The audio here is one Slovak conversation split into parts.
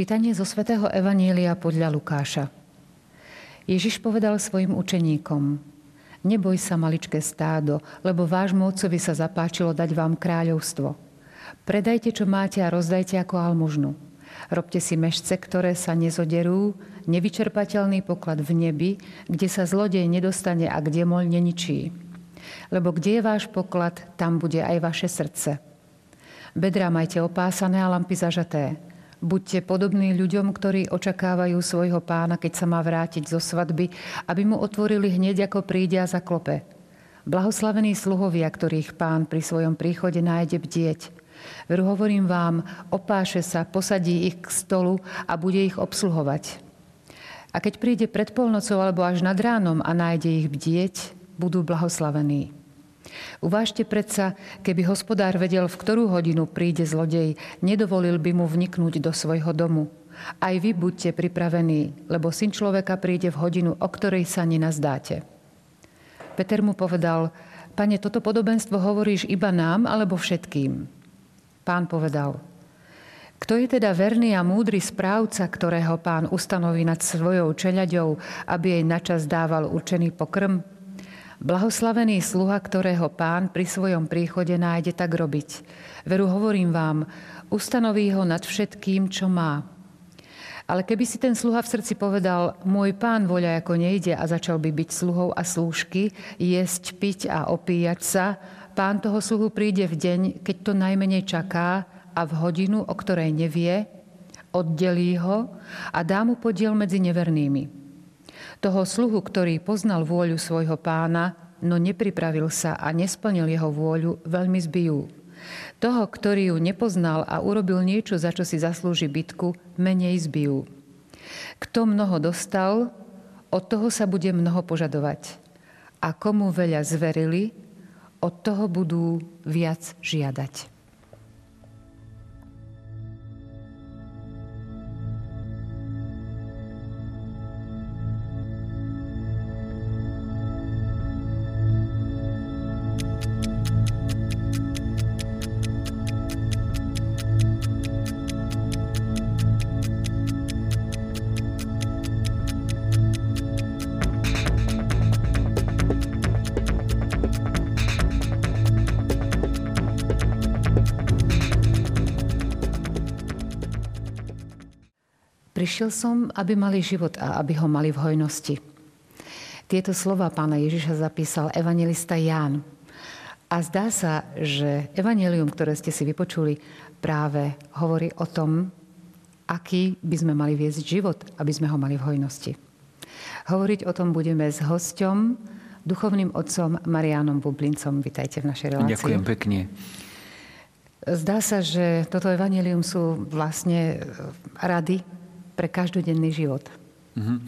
Čítanie zo svätého Evanielia podľa Lukáša. Ježiš povedal svojim učeníkom, neboj sa maličké stádo, lebo vášmu otcovi sa zapáčilo dať vám kráľovstvo. Predajte, čo máte a rozdajte ako almužnu. Robte si mešce, ktoré sa nezoderú, nevyčerpateľný poklad v nebi, kde sa zlodej nedostane a kde moľ neničí. Lebo kde je váš poklad, tam bude aj vaše srdce. Bedrá majte opásané a lampy zažaté Buďte podobní ľuďom, ktorí očakávajú svojho pána, keď sa má vrátiť zo svadby, aby mu otvorili hneď, ako príde a zaklope. Blahoslavení sluhovia, ktorých pán pri svojom príchode nájde bdieť. Veru hovorím vám, opáše sa, posadí ich k stolu a bude ich obsluhovať. A keď príde pred polnocou alebo až nad ránom a nájde ich bdieť, budú blahoslavení. Uvážte predsa, keby hospodár vedel, v ktorú hodinu príde zlodej, nedovolil by mu vniknúť do svojho domu. Aj vy buďte pripravení, lebo syn človeka príde v hodinu, o ktorej sa nenazdáte. Peter mu povedal, pane, toto podobenstvo hovoríš iba nám alebo všetkým? Pán povedal, kto je teda verný a múdry správca, ktorého pán ustanoví nad svojou čeľaďou, aby jej načas dával určený pokrm? Blahoslavený sluha, ktorého pán pri svojom príchode nájde tak robiť. Veru hovorím vám, ustanoví ho nad všetkým, čo má. Ale keby si ten sluha v srdci povedal, môj pán voľa ako nejde a začal by byť sluhou a slúžky, jesť, piť a opíjať sa, pán toho sluhu príde v deň, keď to najmenej čaká a v hodinu, o ktorej nevie, oddelí ho a dá mu podiel medzi nevernými. Toho sluhu, ktorý poznal vôľu svojho pána, no nepripravil sa a nesplnil jeho vôľu, veľmi zbijú. Toho, ktorý ju nepoznal a urobil niečo, za čo si zaslúži bitku, menej zbijú. Kto mnoho dostal, od toho sa bude mnoho požadovať. A komu veľa zverili, od toho budú viac žiadať. Prišiel som, aby mali život a aby ho mali v hojnosti. Tieto slova pána Ježiša zapísal evangelista Ján. A zdá sa, že evanelium, ktoré ste si vypočuli, práve hovorí o tom, aký by sme mali viesť život, aby sme ho mali v hojnosti. Hovoriť o tom budeme s hosťom, duchovným otcom Marianom Bublincom. Vítajte v našej relácii. Ďakujem pekne. Zdá sa, že toto evanelium sú vlastne rady pre každodenný život. Mm-hmm.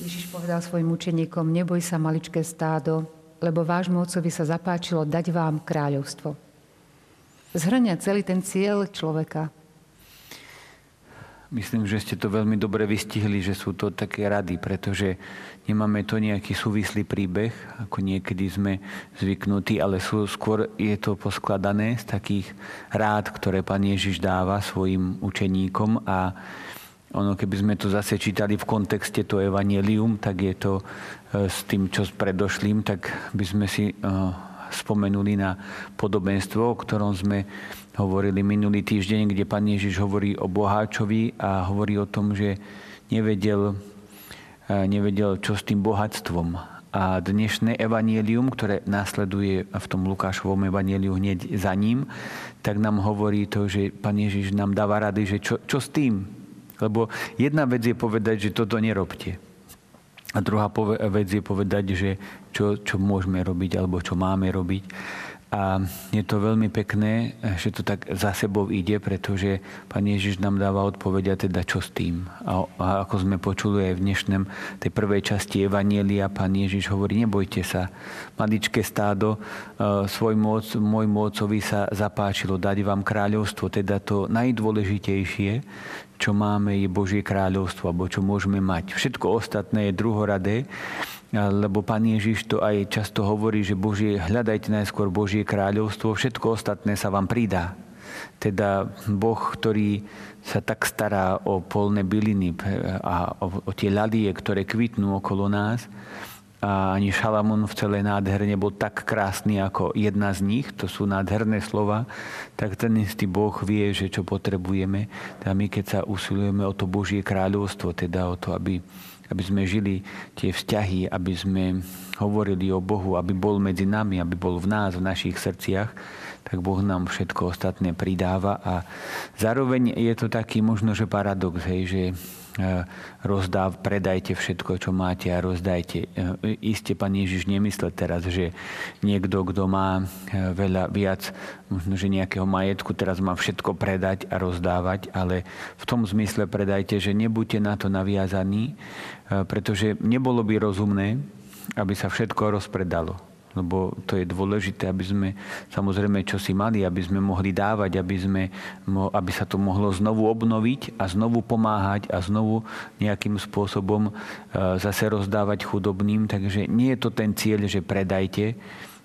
Ježiš povedal svojim učeníkom, neboj sa maličké stádo, lebo vášmu otcovi sa zapáčilo dať vám kráľovstvo. Zhrňa celý ten cieľ človeka. Myslím, že ste to veľmi dobre vystihli, že sú to také rady, pretože nemáme to nejaký súvislý príbeh, ako niekedy sme zvyknutí, ale sú, skôr je to poskladané z takých rád, ktoré Pán Ježiš dáva svojim učeníkom a ono, keby sme to zase čítali v kontexte to evanelium, tak je to e, s tým, čo s predošlým, tak by sme si e, spomenuli na podobenstvo, o ktorom sme hovorili minulý týždeň, kde pán Ježiš hovorí o boháčovi a hovorí o tom, že nevedel, e, nevedel čo s tým bohatstvom. A dnešné evanielium, ktoré následuje v tom Lukášovom evanieliu hneď za ním, tak nám hovorí to, že pán Ježiš nám dáva rady, že čo, čo s tým, lebo jedna vec je povedať, že toto nerobte. A druhá vec je povedať, že čo, čo môžeme robiť alebo čo máme robiť. A je to veľmi pekné, že to tak za sebou ide, pretože Pán Ježiš nám dáva odpoveď a teda čo s tým. A, a ako sme počuli aj v dnešnom tej prvej časti Evanielia, Pán Ježiš hovorí, nebojte sa, maličké stádo, e, svojmu, môjmu otcovi sa zapáčilo dať vám kráľovstvo, teda to najdôležitejšie, čo máme, je Božie kráľovstvo, alebo čo môžeme mať. Všetko ostatné je druhoradé, lebo Pán Ježiš to aj často hovorí, že Božie, hľadajte najskôr Božie kráľovstvo, všetko ostatné sa vám pridá. Teda Boh, ktorý sa tak stará o polné byliny a o, tie ľadie, ktoré kvitnú okolo nás, a ani Šalamún v celej nádherne nebol tak krásny ako jedna z nich, to sú nádherné slova, tak ten istý Boh vie, že čo potrebujeme. A my keď sa usilujeme o to Božie kráľovstvo, teda o to, aby, aby sme žili tie vzťahy, aby sme hovorili o Bohu, aby bol medzi nami, aby bol v nás, v našich srdciach, tak Boh nám všetko ostatné pridáva. A zároveň je to taký možno, že paradox, hej, že rozdáv, predajte všetko, čo máte a rozdajte. E, Isté, pán Ježiš nemyslel teraz, že niekto, kto má e, veľa viac, možno, že nejakého majetku, teraz má všetko predať a rozdávať, ale v tom zmysle predajte, že nebuďte na to naviazaní, pretože nebolo by rozumné, aby sa všetko rozpredalo lebo to je dôležité, aby sme samozrejme čo si mali, aby sme mohli dávať, aby, sme, aby sa to mohlo znovu obnoviť a znovu pomáhať a znovu nejakým spôsobom e, zase rozdávať chudobným. Takže nie je to ten cieľ, že predajte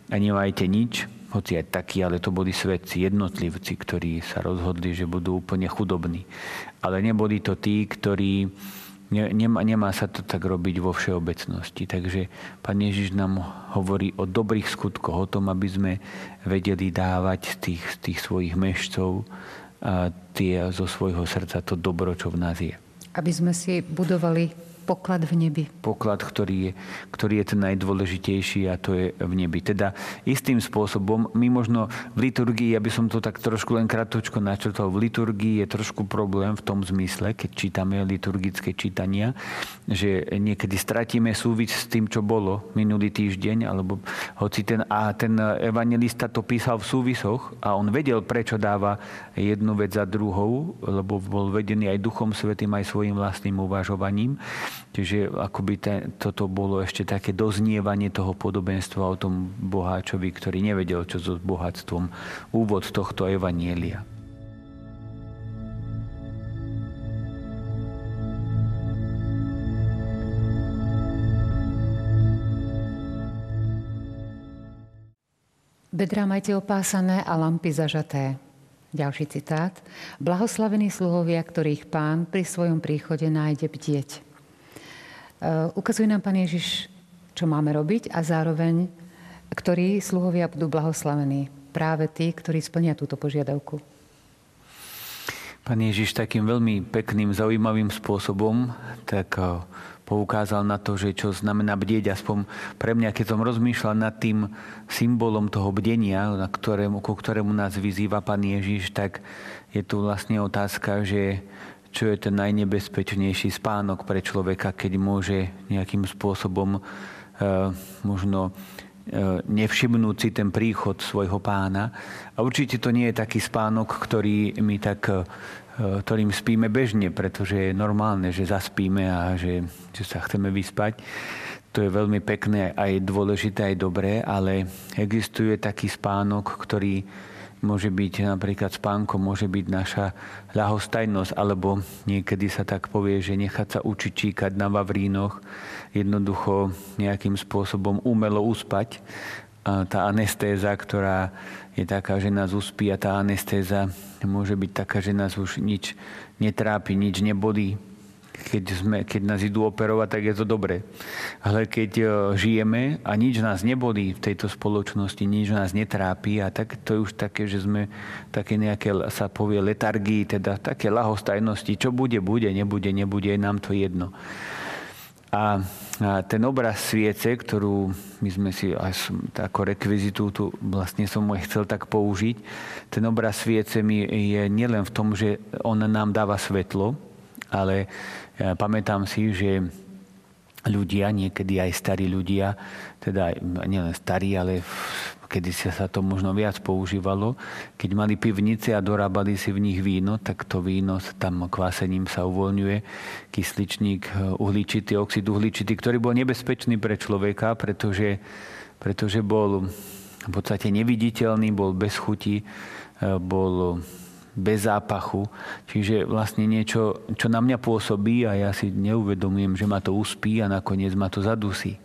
a nemajte nič, hoci aj takí, ale to boli svedci, jednotlivci, ktorí sa rozhodli, že budú úplne chudobní. Ale neboli to tí, ktorí Nemá, nemá sa to tak robiť vo všeobecnosti. Takže Pán Ježiš nám hovorí o dobrých skutkoch, o tom, aby sme vedeli dávať z tých, tých svojich mešcov a tie zo svojho srdca to dobro, čo v nás je. Aby sme si budovali poklad v nebi. Poklad, ktorý je, ktorý je ten najdôležitejší a to je v nebi. Teda istým spôsobom, my možno v liturgii, aby som to tak trošku len kratočko načrtol, v liturgii je trošku problém v tom zmysle, keď čítame liturgické čítania, že niekedy stratíme súvis s tým, čo bolo minulý týždeň, alebo hoci ten, a ten evangelista to písal v súvisoch a on vedel, prečo dáva jednu vec za druhou, lebo bol vedený aj Duchom Svetým, aj svojim vlastným uvažovaním. Čiže akoby ten, toto bolo ešte také doznievanie toho podobenstva o tom boháčovi, ktorý nevedel, čo so bohatstvom. Úvod tohto evanielia. Bedrá majte opásané a lampy zažaté. Ďalší citát. Blahoslavení sluhovia, ktorých pán pri svojom príchode nájde bdieť. Eh, ukazuje nám Pán Ježiš, čo máme robiť a zároveň, ktorí sluhovia budú blahoslavení. Práve tí, ktorí splnia túto požiadavku. Pán Ježiš takým veľmi pekným, zaujímavým spôsobom tak eh, poukázal na to, že čo znamená bdieť. Aspoň pre mňa, keď som rozmýšľal nad tým symbolom toho bdenia, na ktorému, ku ktorému nás vyzýva Pán Ježiš, tak je tu vlastne otázka, že čo je ten najnebezpečnejší spánok pre človeka, keď môže nejakým spôsobom e, možno e, nevšimnúť si ten príchod svojho pána. A určite to nie je taký spánok, ktorý my tak, e, ktorým spíme bežne, pretože je normálne, že zaspíme a že, že sa chceme vyspať. To je veľmi pekné, aj dôležité, aj dobré, ale existuje taký spánok, ktorý môže byť napríklad spánkom, môže byť naša ľahostajnosť, alebo niekedy sa tak povie, že nechať sa učiť číkať na vavrínoch, jednoducho nejakým spôsobom umelo uspať. A tá anestéza, ktorá je taká, že nás uspí a tá anestéza môže byť taká, že nás už nič netrápi, nič nebolí, keď, sme, keď nás idú operovať, tak je to dobré. Ale keď e, žijeme a nič nás nebolí v tejto spoločnosti, nič nás netrápi a tak to je už také, že sme také nejaké, sa povie, letargii, teda také lahostajnosti, čo bude, bude, nebude, nebude, je nám to jedno. A, a ten obraz sviece, ktorú my sme si až ako rekvizitu tu vlastne som môj chcel tak použiť, ten obraz sviece mi je nielen v tom, že on nám dáva svetlo, ale pamätám si, že ľudia, niekedy aj starí ľudia, teda nielen starí, ale kedy sa to možno viac používalo, keď mali pivnice a dorábali si v nich víno, tak to víno tam kvásením sa uvoľňuje, kysličník, uhličitý, oxid uhličitý, ktorý bol nebezpečný pre človeka, pretože, pretože bol v podstate neviditeľný, bol bez chuti, bol bez zápachu. Čiže vlastne niečo, čo na mňa pôsobí a ja si neuvedomujem, že ma to uspí a nakoniec ma to zadusí.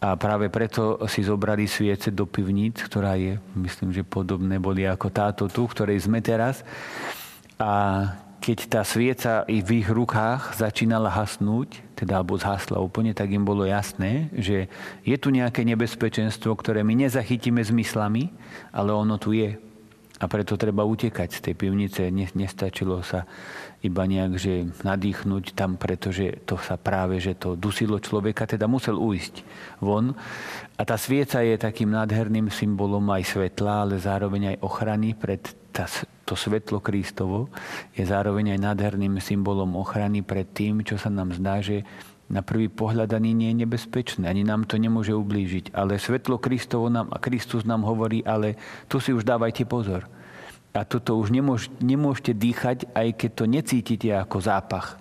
A práve preto si zobrali sviece do pivníc, ktorá je, myslím, že podobné boli ako táto tu, ktorej sme teraz. A keď tá svieca i v ich rukách začínala hasnúť, teda alebo zhasla úplne, tak im bolo jasné, že je tu nejaké nebezpečenstvo, ktoré my nezachytíme zmyslami, ale ono tu je. A preto treba utekať z tej pivnice. Nestačilo sa iba nejak, že nadýchnuť tam, pretože to sa práve, že to dusilo človeka, teda musel ujsť von. A tá svieca je takým nádherným symbolom aj svetla, ale zároveň aj ochrany pred tá, to svetlo Kristovo je zároveň aj nádherným symbolom ochrany pred tým, čo sa nám zdá, že na prvý pohľad ani nie je nebezpečné, ani nám to nemôže ublížiť. Ale svetlo Kristovo nám, a Kristus nám hovorí, ale tu si už dávajte pozor. A toto už nemôž, nemôžete dýchať, aj keď to necítite ako zápach.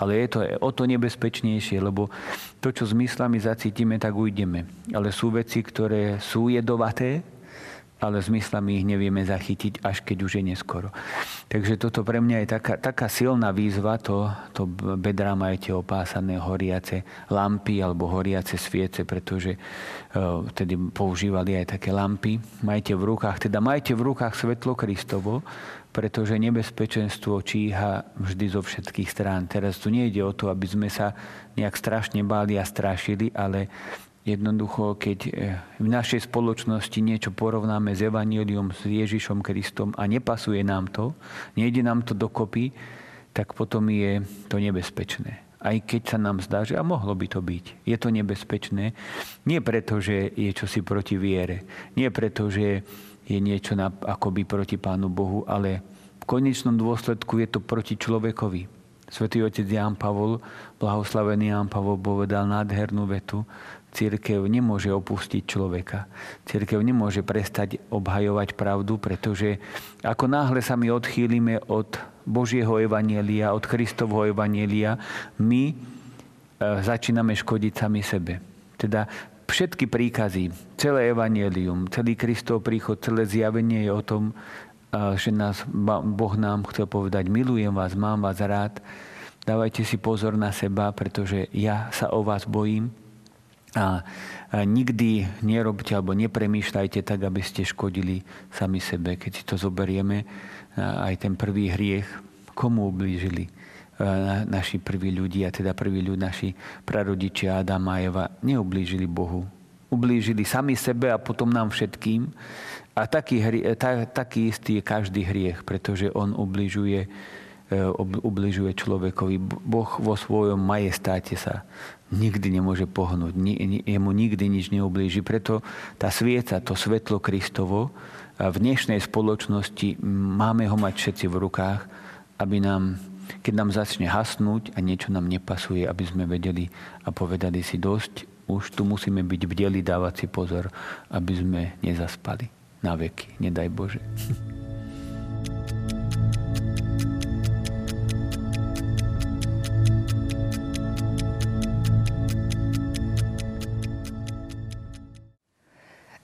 Ale je to o to nebezpečnejšie, lebo to, čo zmyslami zacítime, tak ujdeme. Ale sú veci, ktoré sú jedovaté, ale zmyslami ich nevieme zachytiť, až keď už je neskoro. Takže toto pre mňa je taká, taká silná výzva, to, to bedra majte opásané horiace lampy alebo horiace sviece, pretože uh, tedy používali aj také lampy. Majte v rukách, teda majte v rukách svetlo Kristovo, pretože nebezpečenstvo číha vždy zo všetkých strán. Teraz tu nejde o to, aby sme sa nejak strašne báli a strašili, ale Jednoducho, keď eh, v našej spoločnosti niečo porovnáme s Evangelium, s Ježišom Kristom a nepasuje nám to, nejde nám to dokopy, tak potom je to nebezpečné. Aj keď sa nám zdá, že a mohlo by to byť. Je to nebezpečné. Nie preto, že je čosi proti viere. Nie preto, že je niečo na, akoby proti Pánu Bohu, ale v konečnom dôsledku je to proti človekovi. Svetý otec Ján Pavol, blahoslavený Ján Pavol povedal nádhernú vetu, Církev nemôže opustiť človeka. Církev nemôže prestať obhajovať pravdu, pretože ako náhle sa my odchýlime od Božieho evanielia, od Kristovho evanielia, my e, začíname škodiť sami sebe. Teda všetky príkazy, celé evanielium, celý Kristov príchod, celé zjavenie je o tom, e, že nás Boh nám chcel povedať, milujem vás, mám vás rád, dávajte si pozor na seba, pretože ja sa o vás bojím a nikdy nerobte alebo nepremýšľajte tak, aby ste škodili sami sebe. Keď si to zoberieme, aj ten prvý hriech, komu ublížili naši prví ľudia, teda prví ľudia, naši prarodičia Adam a Eva, neublížili Bohu. Ublížili sami sebe a potom nám všetkým. A taký, taký istý je každý hriech, pretože on ubližuje, ubližuje človekovi. Boh vo svojom majestáte sa nikdy nemôže pohnúť. Jemu nikdy nič neublíži. Preto tá svieca, to svetlo Kristovo, v dnešnej spoločnosti máme ho mať všetci v rukách, aby nám, keď nám začne hasnúť a niečo nám nepasuje, aby sme vedeli a povedali si dosť, už tu musíme byť v deli, dávať si pozor, aby sme nezaspali na veky. Nedaj Bože.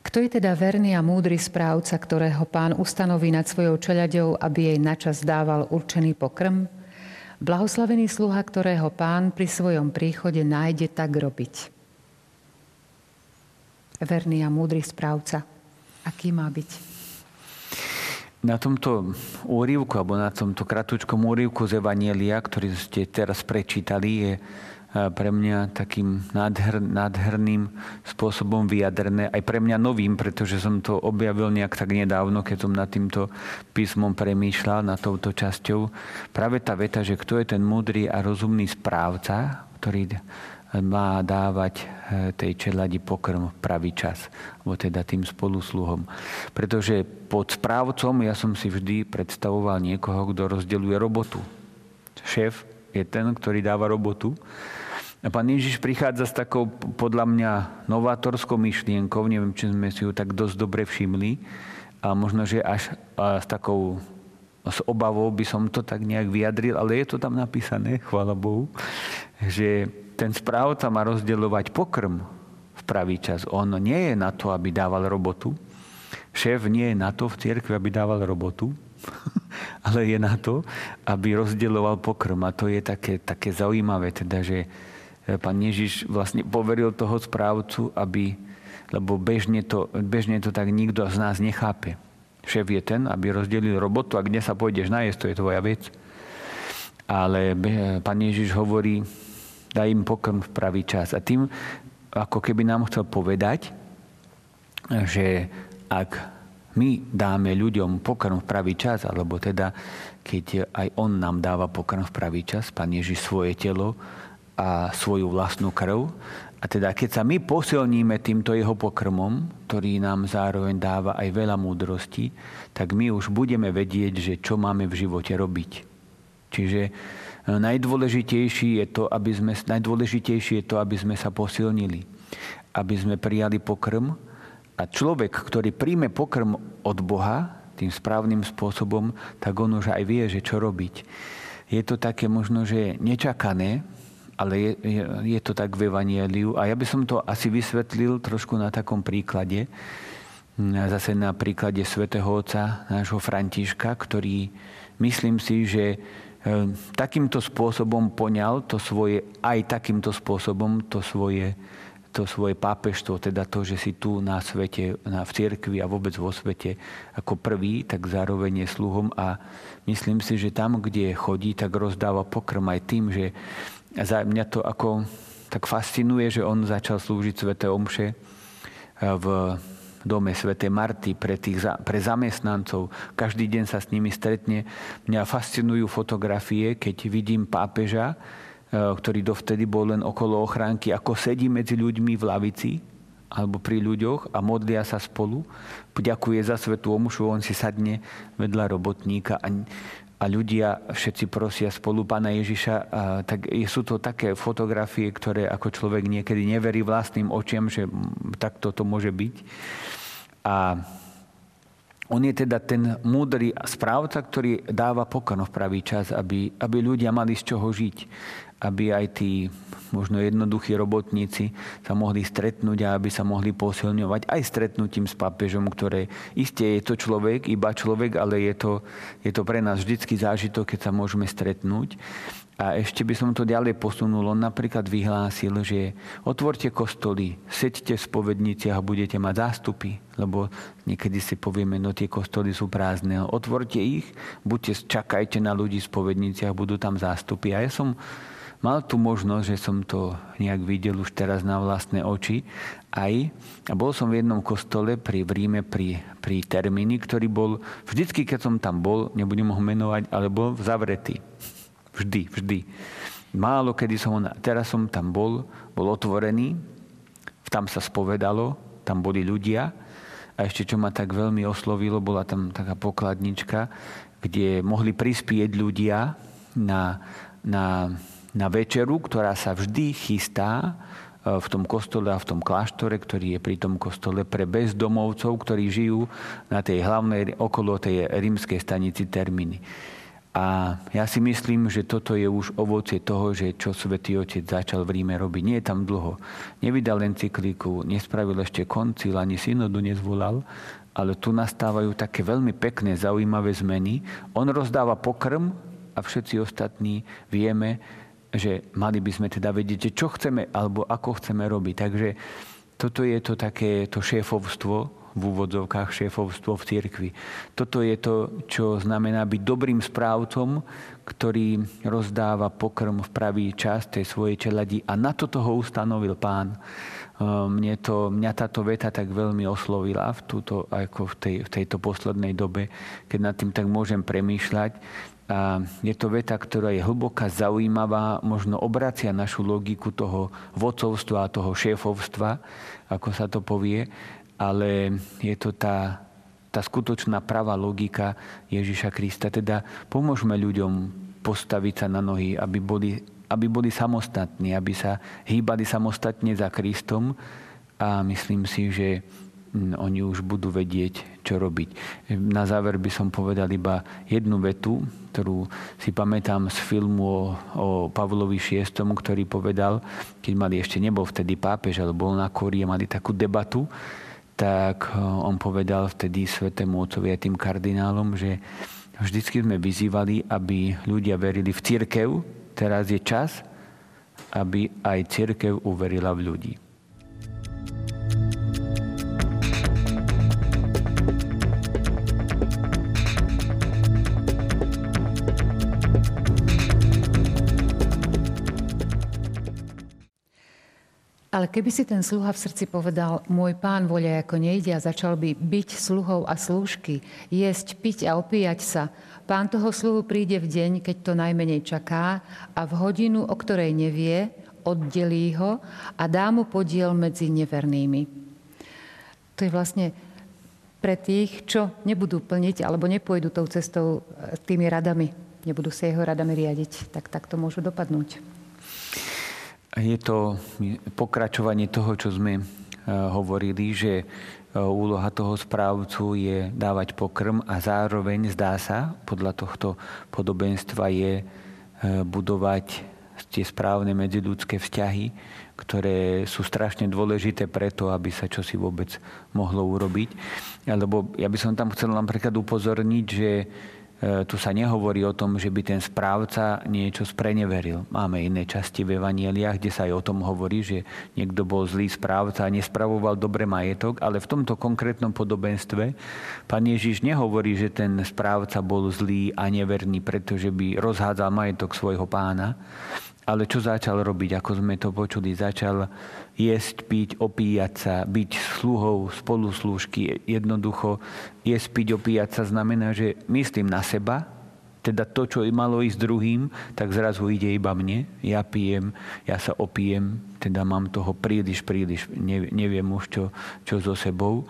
Kto je teda verný a múdry správca, ktorého pán ustanoví nad svojou čeľaďou, aby jej načas dával určený pokrm? Blahoslavený sluha, ktorého pán pri svojom príchode nájde tak robiť. Verný a múdry správca. Aký má byť? Na tomto úrivku, alebo na tomto kratučkom úrivku z Evanielia, ktorý ste teraz prečítali, je pre mňa takým nádher, nádherným spôsobom vyjadrené. Aj pre mňa novým, pretože som to objavil nejak tak nedávno, keď som nad týmto písmom premýšľal, nad touto časťou. Práve tá veta, že kto je ten múdry a rozumný správca, ktorý má dávať eh, tej čeladi pokrm v pravý čas, alebo teda tým spolusluhom. Pretože pod správcom ja som si vždy predstavoval niekoho, kto rozdeľuje robotu. Šéf je ten, ktorý dáva robotu a pán Ježiš prichádza s takou, podľa mňa, novátorskou myšlienkou, neviem, či sme si ju tak dosť dobre všimli, a možno, že až a s takou s obavou by som to tak nejak vyjadril, ale je to tam napísané, chvála Bohu, že ten správca má rozdeľovať pokrm v pravý čas. On nie je na to, aby dával robotu. Šéf nie je na to v cirkvi, aby dával robotu, ale je na to, aby rozdeľoval pokrm. A to je také, také zaujímavé, teda, že pán Ježiš vlastne poveril toho správcu, aby, lebo bežne to, bežne to tak nikto z nás nechápe. Šéf je ten, aby rozdelil robotu a kde sa pôjdeš najesť, to je tvoja vec. Ale pán Ježiš hovorí, daj im pokrm v pravý čas. A tým ako keby nám chcel povedať, že ak my dáme ľuďom pokrm v pravý čas, alebo teda keď aj On nám dáva pokrm v pravý čas, Pán Ježiš svoje telo a svoju vlastnú krv, a teda keď sa my posilníme týmto jeho pokrmom, ktorý nám zároveň dáva aj veľa múdrosti, tak my už budeme vedieť, že čo máme v živote robiť. Čiže e, najdôležitejšie je to, aby sme, najdôležitejšie je to, aby sme sa posilnili. Aby sme prijali pokrm. A človek, ktorý príjme pokrm od Boha tým správnym spôsobom, tak on už aj vie, že čo robiť. Je to také možno, že nečakané, ale je, je, je to tak v Evangeliu. A ja by som to asi vysvetlil trošku na takom príklade. Zase na príklade svätého Otca, nášho Františka, ktorý myslím si, že e, takýmto spôsobom poňal to svoje, aj takýmto spôsobom to svoje, to svoje pápežstvo, teda to, že si tu na svete, na, v cirkvi a vôbec vo svete ako prvý, tak zároveň je sluhom a myslím si, že tam, kde chodí, tak rozdáva pokrm aj tým, že za mňa to ako tak fascinuje, že on začal slúžiť Svete Omše eh, v dome Sv. Marty pre, tých, pre zamestnancov. Každý deň sa s nimi stretne. Mňa fascinujú fotografie, keď vidím pápeža, ktorý dovtedy bol len okolo ochránky, ako sedí medzi ľuďmi v lavici alebo pri ľuďoch a modlia sa spolu. Ďakuje za svetú omšu, on si sadne vedľa robotníka a a ľudia všetci prosia spolu Pána Ježiša, a, tak sú to také fotografie, ktoré ako človek niekedy neverí vlastným očiam, že takto to môže byť. A on je teda ten múdry správca, ktorý dáva pokrm v pravý čas, aby, aby ľudia mali z čoho žiť aby aj tí možno jednoduchí robotníci sa mohli stretnúť a aby sa mohli posilňovať aj stretnutím s pápežom, ktoré isté je to človek, iba človek, ale je to, je to pre nás vždycky zážitok, keď sa môžeme stretnúť. A ešte by som to ďalej posunul. On napríklad vyhlásil, že otvorte kostoly, seďte v spovedniciach a budete mať zástupy. Lebo niekedy si povieme, no tie kostoly sú prázdne. Otvorte ich, buďte, čakajte na ľudí v spovedniciach, budú tam zástupy. A ja som mal tu možnosť, že som to nejak videl už teraz na vlastné oči aj. A bol som v jednom kostole pri, v Ríme pri, pri termíni, ktorý bol, vždycky, keď som tam bol, nebudem ho menovať, ale bol zavretý. Vždy, vždy. Málo kedy som ho, teraz som tam bol, bol otvorený, tam sa spovedalo, tam boli ľudia a ešte čo ma tak veľmi oslovilo, bola tam taká pokladnička, kde mohli prispieť ľudia na, na na večeru, ktorá sa vždy chystá e, v tom kostole a v tom kláštore, ktorý je pri tom kostole pre bezdomovcov, ktorí žijú na tej hlavnej, okolo tej rímskej stanici Terminy. A ja si myslím, že toto je už ovocie toho, že čo Svetý Otec začal v Ríme robiť. Nie je tam dlho. Nevydal encykliku, nespravil ešte koncil, ani synodu nezvolal, ale tu nastávajú také veľmi pekné, zaujímavé zmeny. On rozdáva pokrm a všetci ostatní vieme, že mali by sme teda vedieť, čo chceme alebo ako chceme robiť. Takže toto je to také to šéfovstvo, v úvodzovkách šéfovstvo v cirkvi. Toto je to, čo znamená byť dobrým správcom, ktorý rozdáva pokrm v pravý čas tej svojej čeladi a na toto ho ustanovil pán. Ehm, mne to, mňa táto veta tak veľmi oslovila v, túto, ako v, tej, v tejto poslednej dobe, keď nad tým tak môžem premýšľať, a je to veta, ktorá je hlboká, zaujímavá, možno obracia našu logiku toho vodcovstva a toho šéfovstva, ako sa to povie, ale je to tá, tá skutočná pravá logika Ježiša Krista. Teda pomôžme ľuďom postaviť sa na nohy, aby boli, aby boli samostatní, aby sa hýbali samostatne za Kristom a myslím si, že oni už budú vedieť, čo robiť. Na záver by som povedal iba jednu vetu, ktorú si pamätám z filmu o, o Pavlovi VI, ktorý povedal, keď mali ešte nebol vtedy pápež, ale bol na kóri a mali takú debatu, tak eh, on povedal vtedy svetému otcovi a tým kardinálom, že vždycky sme vyzývali, aby ľudia verili v církev, teraz je čas, aby aj církev uverila v ľudí. Ale keby si ten sluha v srdci povedal, môj pán voľa ako nejde a začal by byť sluhou a slúžky, jesť, piť a opíjať sa, pán toho sluhu príde v deň, keď to najmenej čaká a v hodinu, o ktorej nevie, oddelí ho a dá mu podiel medzi nevernými. To je vlastne pre tých, čo nebudú plniť alebo nepôjdu tou cestou e, tými radami, nebudú sa jeho radami riadiť, tak tak to môžu dopadnúť. Je to pokračovanie toho, čo sme e, hovorili, že e, úloha toho správcu je dávať pokrm a zároveň zdá sa, podľa tohto podobenstva je e, budovať tie správne medziľudské vzťahy, ktoré sú strašne dôležité preto, aby sa čosi vôbec mohlo urobiť. Lebo ja by som tam chcel napríklad upozorniť, že tu sa nehovorí o tom, že by ten správca niečo spreneveril. Máme iné časti v Evanieliach, kde sa aj o tom hovorí, že niekto bol zlý správca a nespravoval dobre majetok, ale v tomto konkrétnom podobenstve pán Ježiš nehovorí, že ten správca bol zlý a neverný, pretože by rozhádzal majetok svojho pána, ale čo začal robiť, ako sme to počuli? Začal jesť, piť, opíjať sa, byť sluhou, spoluslúžky. Jednoducho jesť, piť, opíjať sa znamená, že myslím na seba, teda to, čo malo ísť druhým, tak zrazu ide iba mne. Ja pijem, ja sa opijem, teda mám toho príliš, príliš, neviem už čo, čo so sebou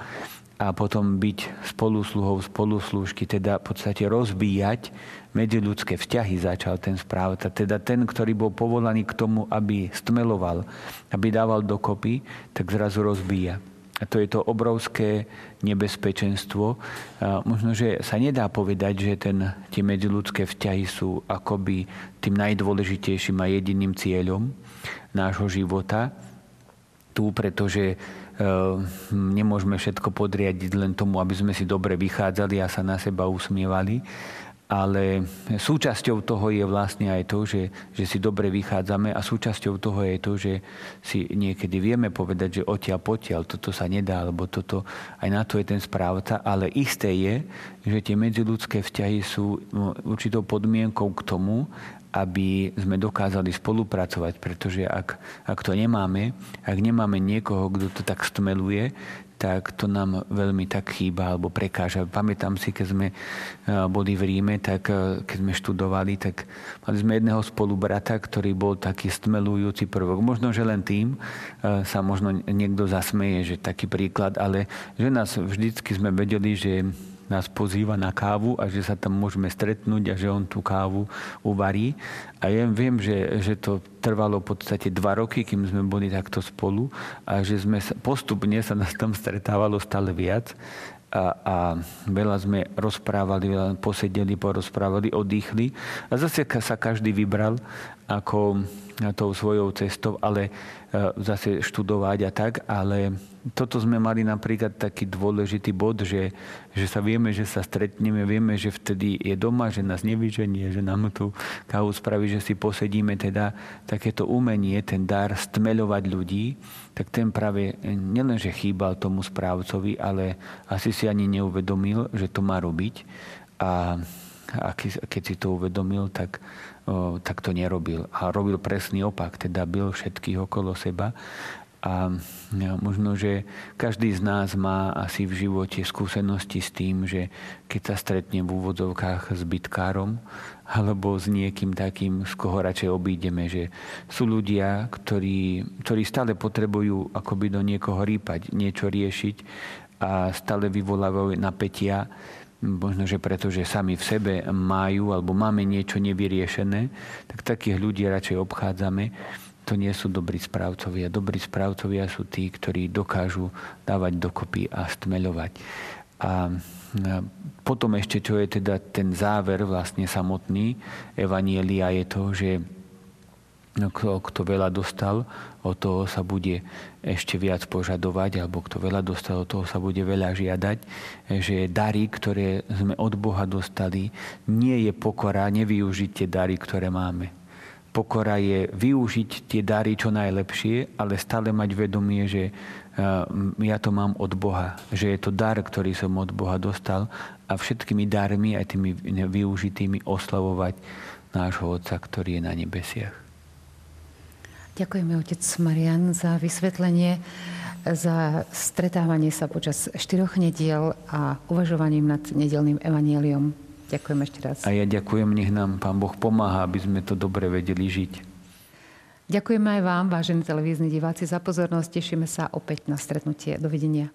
a potom byť spolusluhou, spoluslúžky, teda v podstate rozbíjať medziľudské vzťahy začal ten správca. Teda ten, ktorý bol povolaný k tomu, aby stmeloval, aby dával dokopy, tak zrazu rozbíja. A to je to obrovské nebezpečenstvo. A možno, že sa nedá povedať, že ten, tie medziludské vzťahy sú akoby tým najdôležitejším a jediným cieľom nášho života. Tu, pretože nemôžeme všetko podriadiť len tomu, aby sme si dobre vychádzali a sa na seba usmievali, ale súčasťou toho je vlastne aj to, že, že si dobre vychádzame a súčasťou toho je to, že si niekedy vieme povedať, že odtiaľ potiaľ, toto sa nedá, alebo toto, aj na to je ten správca, ale isté je, že tie medziludské vzťahy sú no, určitou podmienkou k tomu, aby sme dokázali spolupracovať, pretože ak, ak to nemáme, ak nemáme niekoho, kto to tak stmeluje, tak to nám veľmi tak chýba alebo prekáža. Pamätám si, keď sme e, boli v Ríme, tak e, keď sme študovali, tak mali sme jedného spolubrata, ktorý bol taký stmelujúci prvok. Možno, že len tým e, sa možno niekto zasmeje, že taký príklad, ale že nás vždycky sme vedeli, že nás pozýva na kávu a že sa tam môžeme stretnúť a že on tú kávu uvarí. A ja viem, že, že to trvalo v podstate dva roky, kým sme boli takto spolu a že sme postupne sa nás tam stretávalo stále viac a, a veľa sme rozprávali, veľa posedeli, porozprávali, oddychli a zase sa každý vybral ako tou svojou cestou, ale e, zase študovať a tak, ale toto sme mali napríklad taký dôležitý bod, že, že sa vieme, že sa stretneme, vieme, že vtedy je doma, že nás nevyženie, že nám tu kávu spraví, že si posedíme, teda takéto umenie, ten dar stmeľovať ľudí, tak ten práve nielenže chýbal tomu správcovi, ale asi si ani neuvedomil, že to má robiť. A, a keď si to uvedomil, tak tak to nerobil. A robil presný opak, teda byl všetkých okolo seba. A možno, že každý z nás má asi v živote skúsenosti s tým, že keď sa stretne v úvodzovkách s bytkárom alebo s niekým takým, z koho radšej obídeme, že sú ľudia, ktorí, ktorí stále potrebujú akoby do niekoho rýpať, niečo riešiť a stále vyvolávajú napätia možno, že preto, že sami v sebe majú alebo máme niečo nevyriešené, tak takých ľudí radšej obchádzame. To nie sú dobrí správcovia. Dobrí správcovia sú tí, ktorí dokážu dávať dokopy a stmeľovať. A potom ešte, čo je teda ten záver vlastne samotný Evanielia, je to, že kto, kto veľa dostal, od toho sa bude ešte viac požadovať, alebo kto veľa dostal, od toho sa bude veľa žiadať, že dary, ktoré sme od Boha dostali, nie je pokora nevyužiť tie dary, ktoré máme. pokora je využiť tie dary čo najlepšie, ale stále mať vedomie, že ja to mám od Boha. Že je to dar, ktorý som od Boha dostal a všetkými darmi, aj tými využitými oslavovať nášho Otca, ktorý je na nebesiach. Ďakujeme, Otec Marian, za vysvetlenie, za stretávanie sa počas štyroch nediel a uvažovaním nad nedelným evanieliom. Ďakujem ešte raz. A ja ďakujem, nech nám Pán Boh pomáha, aby sme to dobre vedeli žiť. Ďakujeme aj vám, vážení televízni diváci, za pozornosť. Tešíme sa opäť na stretnutie. Dovidenia.